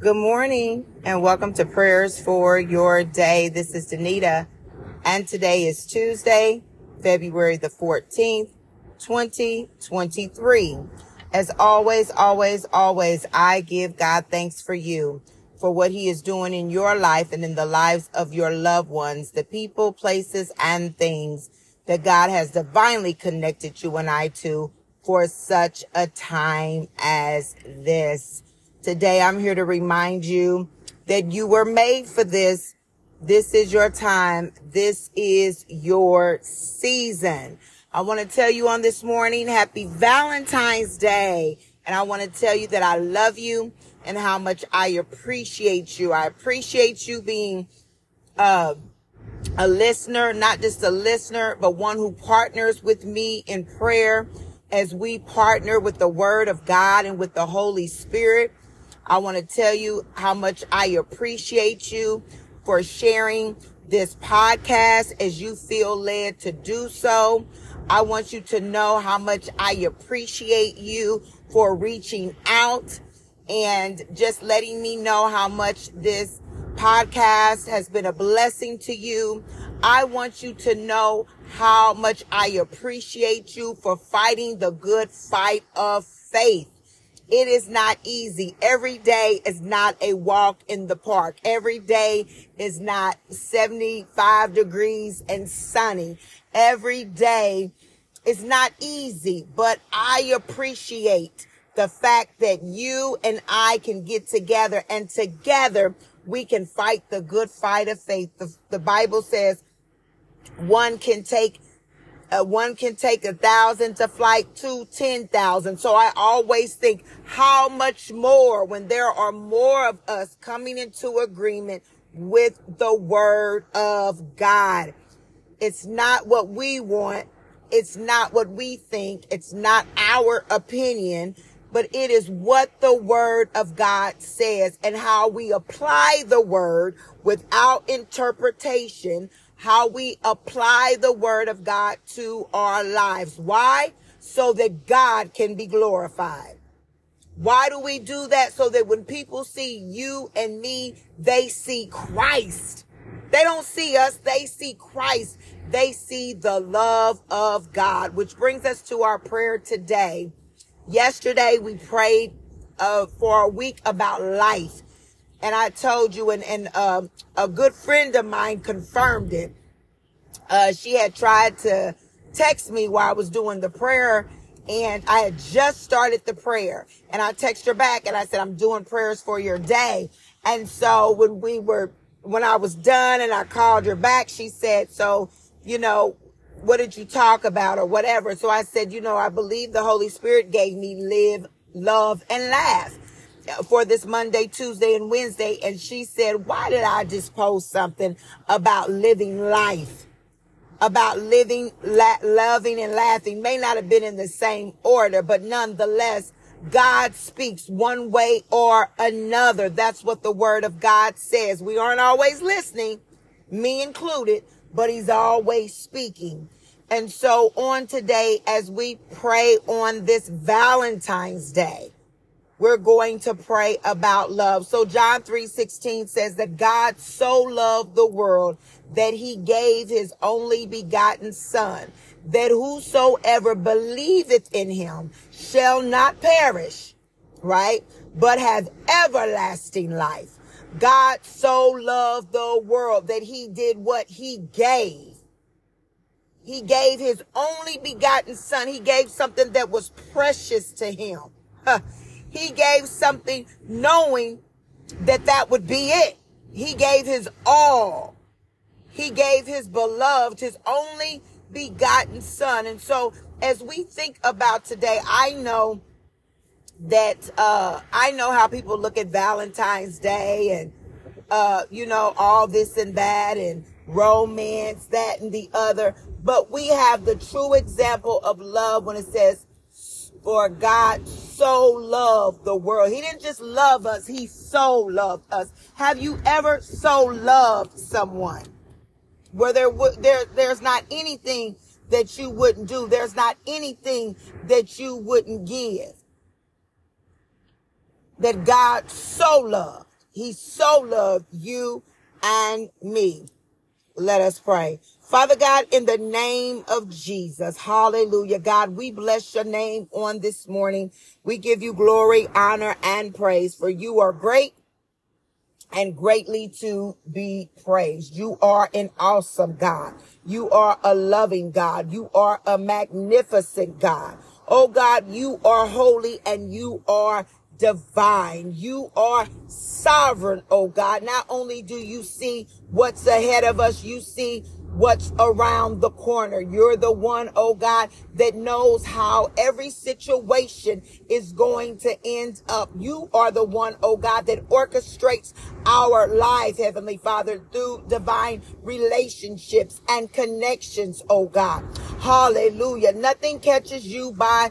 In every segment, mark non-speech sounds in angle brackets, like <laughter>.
Good morning and welcome to prayers for your day. This is Danita and today is Tuesday, February the 14th, 2023. As always, always, always, I give God thanks for you, for what he is doing in your life and in the lives of your loved ones, the people, places, and things that God has divinely connected you and I to for such a time as this. Today, I'm here to remind you that you were made for this. This is your time. This is your season. I want to tell you on this morning, happy Valentine's Day. And I want to tell you that I love you and how much I appreciate you. I appreciate you being uh, a listener, not just a listener, but one who partners with me in prayer as we partner with the word of God and with the Holy Spirit. I want to tell you how much I appreciate you for sharing this podcast as you feel led to do so. I want you to know how much I appreciate you for reaching out and just letting me know how much this podcast has been a blessing to you. I want you to know how much I appreciate you for fighting the good fight of faith. It is not easy. Every day is not a walk in the park. Every day is not 75 degrees and sunny. Every day is not easy, but I appreciate the fact that you and I can get together and together we can fight the good fight of faith. The, the Bible says one can take uh, one can take a thousand to flight to 10,000. So I always think how much more when there are more of us coming into agreement with the word of God. It's not what we want. It's not what we think. It's not our opinion, but it is what the word of God says and how we apply the word without interpretation how we apply the word of God to our lives. Why? So that God can be glorified. Why do we do that? So that when people see you and me, they see Christ. They don't see us. They see Christ. They see the love of God, which brings us to our prayer today. Yesterday we prayed uh, for a week about life and I told you, and, and um, a good friend of mine confirmed it. Uh, she had tried to text me while I was doing the prayer, and I had just started the prayer. And I texted her back, and I said, "I'm doing prayers for your day." And so when we were, when I was done, and I called her back, she said, "So, you know." What did you talk about or whatever? So I said, you know, I believe the Holy Spirit gave me live, love, and laugh for this Monday, Tuesday, and Wednesday. And she said, why did I just post something about living life? About living, la- loving, and laughing may not have been in the same order, but nonetheless, God speaks one way or another. That's what the word of God says. We aren't always listening, me included, but he's always speaking. And so on today, as we pray on this Valentine's Day, we're going to pray about love. So John 3:16 says that God so loved the world that he gave his only begotten son, that whosoever believeth in him shall not perish, right? But have everlasting life. God so loved the world that he did what he gave. He gave his only begotten son. He gave something that was precious to him. <laughs> He gave something knowing that that would be it. He gave his all. He gave his beloved, his only begotten son. And so as we think about today, I know that, uh, I know how people look at Valentine's Day and, uh, you know, all this and that and romance, that and the other. But we have the true example of love when it says, for God so loved the world. He didn't just love us, He so loved us. Have you ever so loved someone? Where there, there, there's not anything that you wouldn't do. There's not anything that you wouldn't give. That God so loved. He so loved you and me. Let us pray. Father God, in the name of Jesus, hallelujah. God, we bless your name on this morning. We give you glory, honor, and praise for you are great and greatly to be praised. You are an awesome God. You are a loving God. You are a magnificent God. Oh God, you are holy and you are divine. You are sovereign, oh God. Not only do you see what's ahead of us, you see what's around the corner. You're the one, oh God, that knows how every situation is going to end up. You are the one, oh God, that orchestrates our lives, Heavenly Father, through divine relationships and connections, oh God. Hallelujah. Nothing catches you by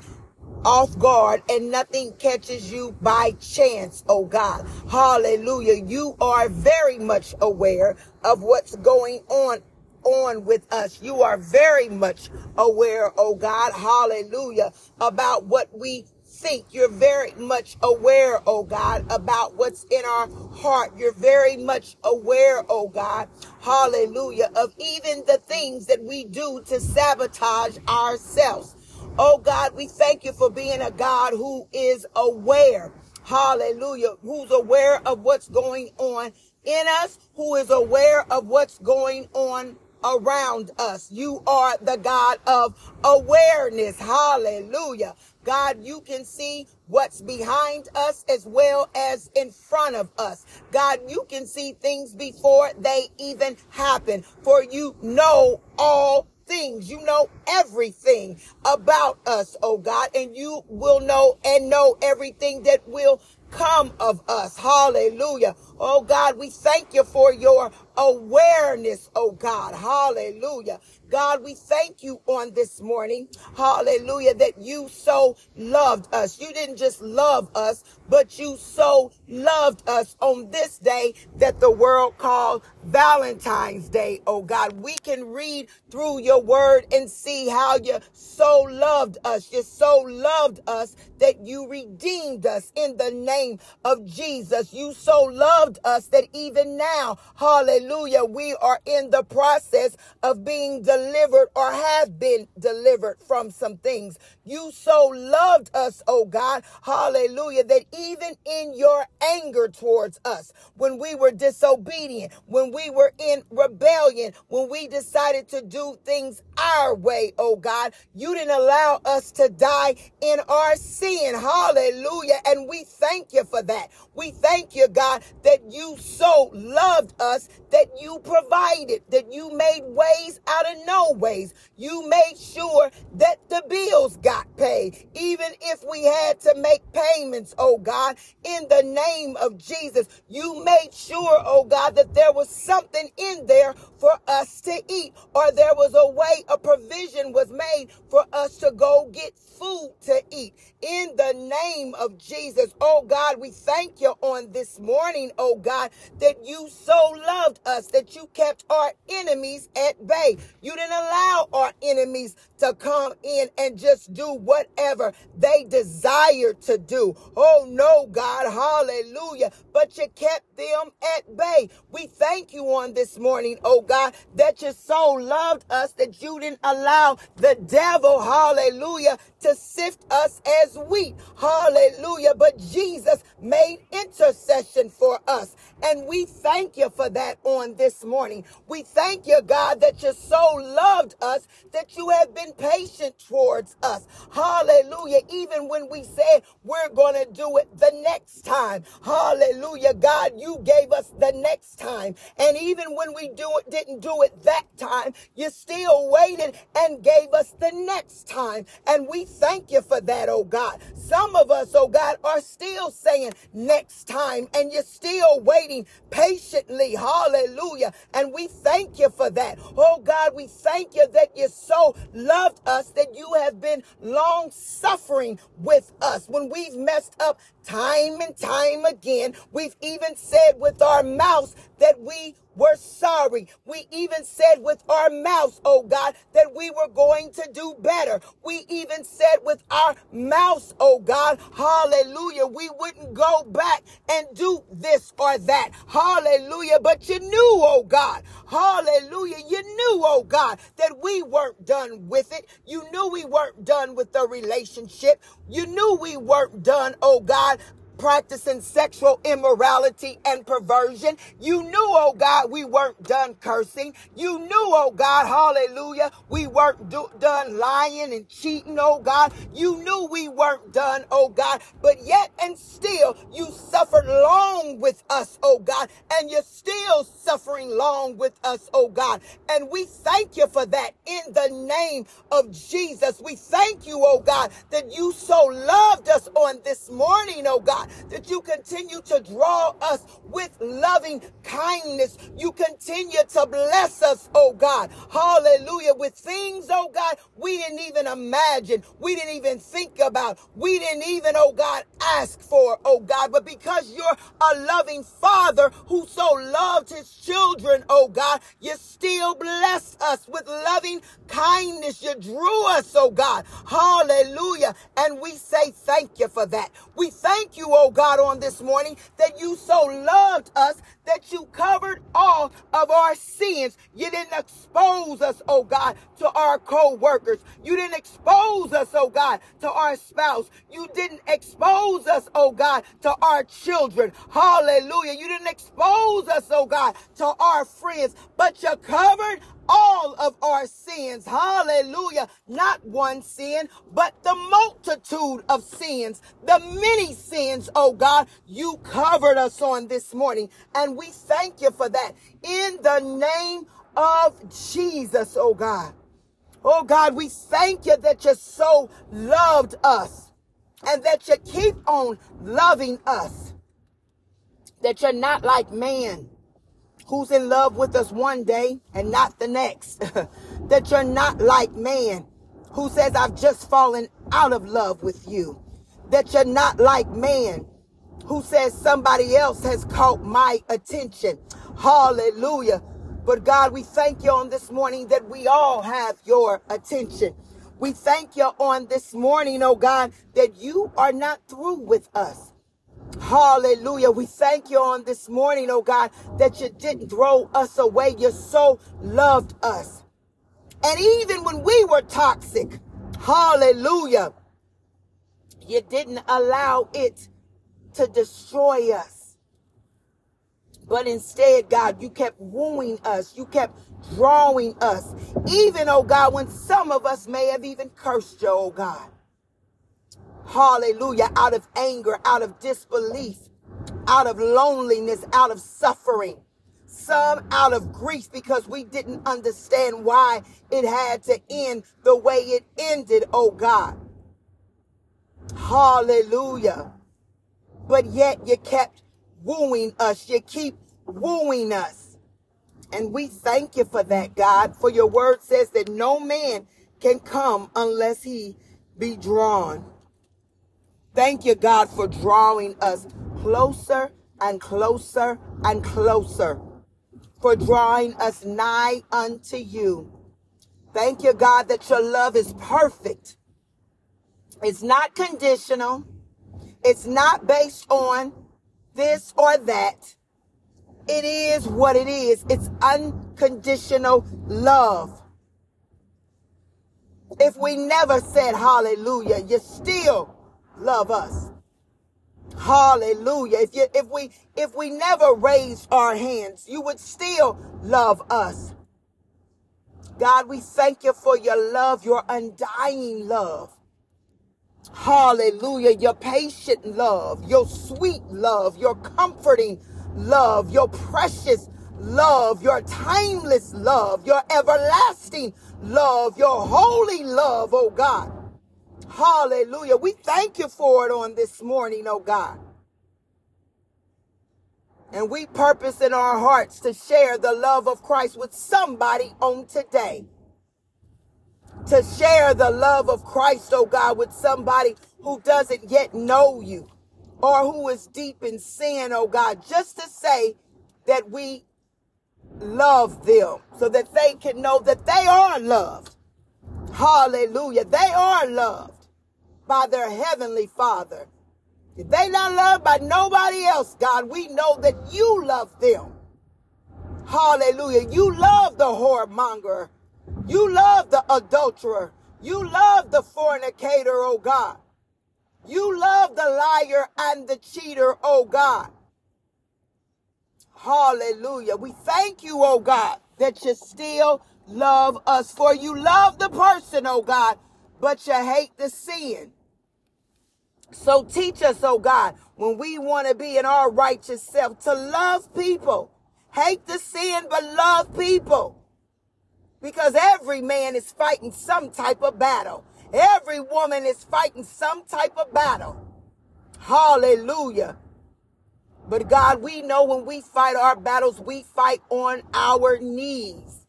off guard and nothing catches you by chance, oh God. Hallelujah. You are very much aware of what's going on on with us. You are very much aware, oh God, hallelujah, about what we think. You're very much aware, oh God, about what's in our heart. You're very much aware, oh God, hallelujah, of even the things that we do to sabotage ourselves. Oh God, we thank you for being a God who is aware. Hallelujah. Who's aware of what's going on in us, who is aware of what's going on around us. You are the God of awareness. Hallelujah. God, you can see what's behind us as well as in front of us. God, you can see things before they even happen, for you know all things. You know everything about us, oh God, and you will know and know everything that will come of us. Hallelujah. Oh God, we thank you for your awareness, oh God. Hallelujah. God, we thank you on this morning. Hallelujah. That you so loved us. You didn't just love us, but you so loved us on this day that the world called Valentine's Day. Oh God, we can read through your word and see how you so loved us. You so loved us that you redeemed us in the name of Jesus. You so loved us that even now, hallelujah, we are in the process of being delivered delivered or have been delivered from some things. You so loved us, oh God, hallelujah, that even in your anger towards us, when we were disobedient, when we were in rebellion, when we decided to do things our way, oh God, you didn't allow us to die in our sin. Hallelujah. And we thank you for that. We thank you, God, that you so loved us that you provided, that you made ways out of no ways. You made sure that the bills got paid, even if we had to make payments, oh God, in the name of Jesus. You made sure, oh God, that there was something in there for us to eat, or there was a way, a provision was made for us to go get food to eat. In the name of Jesus, oh God, we thank you on this morning, oh God, that you so loved us that you kept our enemies at bay. You didn't allow our enemies to come in and just do whatever they desired to do. Oh no, God, hallelujah. But you kept them at bay. We thank you on this morning, oh God, that you so loved us that you didn't allow the devil, hallelujah, to sift us as wheat. Hallelujah. But Jesus made intercession for us. And we thank you for that on this morning. We thank you, God, that you so loved us that you have been patient towards us. Hallelujah. Even when we said we're going to do it the next time. Hallelujah. God, you gave us the next time. And even when we do it, didn't do it that time, you still waited and gave us the next time. And we thank you for that, oh God. Some of us, oh God, are still saying next time and you're still waiting patiently. Hallelujah. And we thank you for that. Oh God, we thank you that you so loved us that you have been long suffering with us when we've messed up time and time again. We've even said with our mouths that we were sorry. We even said with our mouths, oh God, that we were going to do better. We even said with our mouths, oh God, hallelujah, we wouldn't go back and do this or that. Hallelujah. But you knew, oh God, hallelujah, you knew, oh God, that we weren't done with it. You knew we weren't done with the relationship. You knew we weren't done, oh God, practicing sexual immorality and perversion. You knew, oh God, we weren't done cursing. You knew, oh God, hallelujah, we weren't do- done lying and cheating, oh God. You knew we weren't done, oh God, but yet and still you suffered long with us, oh God, and you're still suffering long with us, oh God. And we thank you for that in the name of Jesus. We thank you, oh God, that you so loved us on this morning, oh God that you continue to draw us with loving kindness. You continue to bless us, oh God. Hallelujah. With things, oh God, we didn't even imagine. We didn't even think about. We didn't even, oh God, ask for, oh God. But because you're a loving father who so loved his children, oh God, you still bless us with loving kindness. You drew us, oh God. Hallelujah. And we say thank you for that. We thank you, oh God, on this morning that you so loved us that you covered all of our sins. You didn't expose us, oh God, to our co-workers. You didn't expose us, oh God, to our spouse. You didn't expose us, oh God, to our children. Hallelujah. You didn't expose us, oh God, to our friends, but you covered all of our sins. Hallelujah. Not one sin, but the multitude of sins, the many sins, oh God, you covered us on this morning. And we thank you for that in the name of Jesus, oh God. Oh God, we thank you that you so loved us and that you keep on loving us. That you're not like man who's in love with us one day and not the next. <laughs> that you're not like man who says, I've just fallen out of love with you. That you're not like man who says somebody else has caught my attention. Hallelujah. But God, we thank you on this morning that we all have your attention. We thank you on this morning, oh God, that you are not through with us. Hallelujah. We thank you on this morning, oh God, that you didn't throw us away. You so loved us. And even when we were toxic, hallelujah, you didn't allow it to destroy us. But instead, God, you kept wooing us. You kept drawing us. Even, oh God, when some of us may have even cursed you, oh God. Hallelujah. Out of anger, out of disbelief, out of loneliness, out of suffering. Some out of grief because we didn't understand why it had to end the way it ended, oh God. Hallelujah. But yet you kept wooing us. You keep wooing us. And we thank you for that, God, for your word says that no man can come unless he be drawn. Thank you, God, for drawing us closer and closer and closer, for drawing us nigh unto you. Thank you, God, that your love is perfect. It's not conditional. It's not based on this or that. It is what it is. It's unconditional love. If we never said hallelujah, you still love us. Hallelujah. If you, if we, if we never raised our hands, you would still love us. God, we thank you for your love, your undying love. Hallelujah. Your patient love, your sweet love, your comforting love, your precious love, your timeless love, your everlasting love, your holy love, oh God. Hallelujah. We thank you for it on this morning, oh God. And we purpose in our hearts to share the love of Christ with somebody on today. To share the love of Christ, oh God, with somebody who doesn't yet know you or who is deep in sin, oh God, just to say that we love them so that they can know that they are loved. Hallelujah. They are loved by their heavenly Father. If they not loved by nobody else, God, we know that you love them. Hallelujah. You love the whoremonger. You love the adulterer. You love the fornicator, oh God. You love the liar and the cheater, oh God. Hallelujah. We thank you, oh God, that you still love us. For you love the person, oh God, but you hate the sin. So teach us, oh God, when we want to be in our righteous self, to love people. Hate the sin, but love people. Because every man is fighting some type of battle. Every woman is fighting some type of battle. Hallelujah. But God, we know when we fight our battles, we fight on our knees.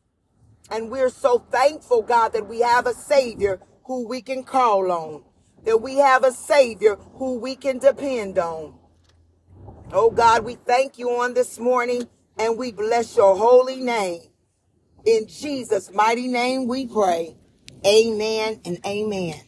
And we're so thankful, God, that we have a Savior who we can call on, that we have a Savior who we can depend on. Oh God, we thank you on this morning and we bless your holy name. In Jesus' mighty name we pray. Amen and amen.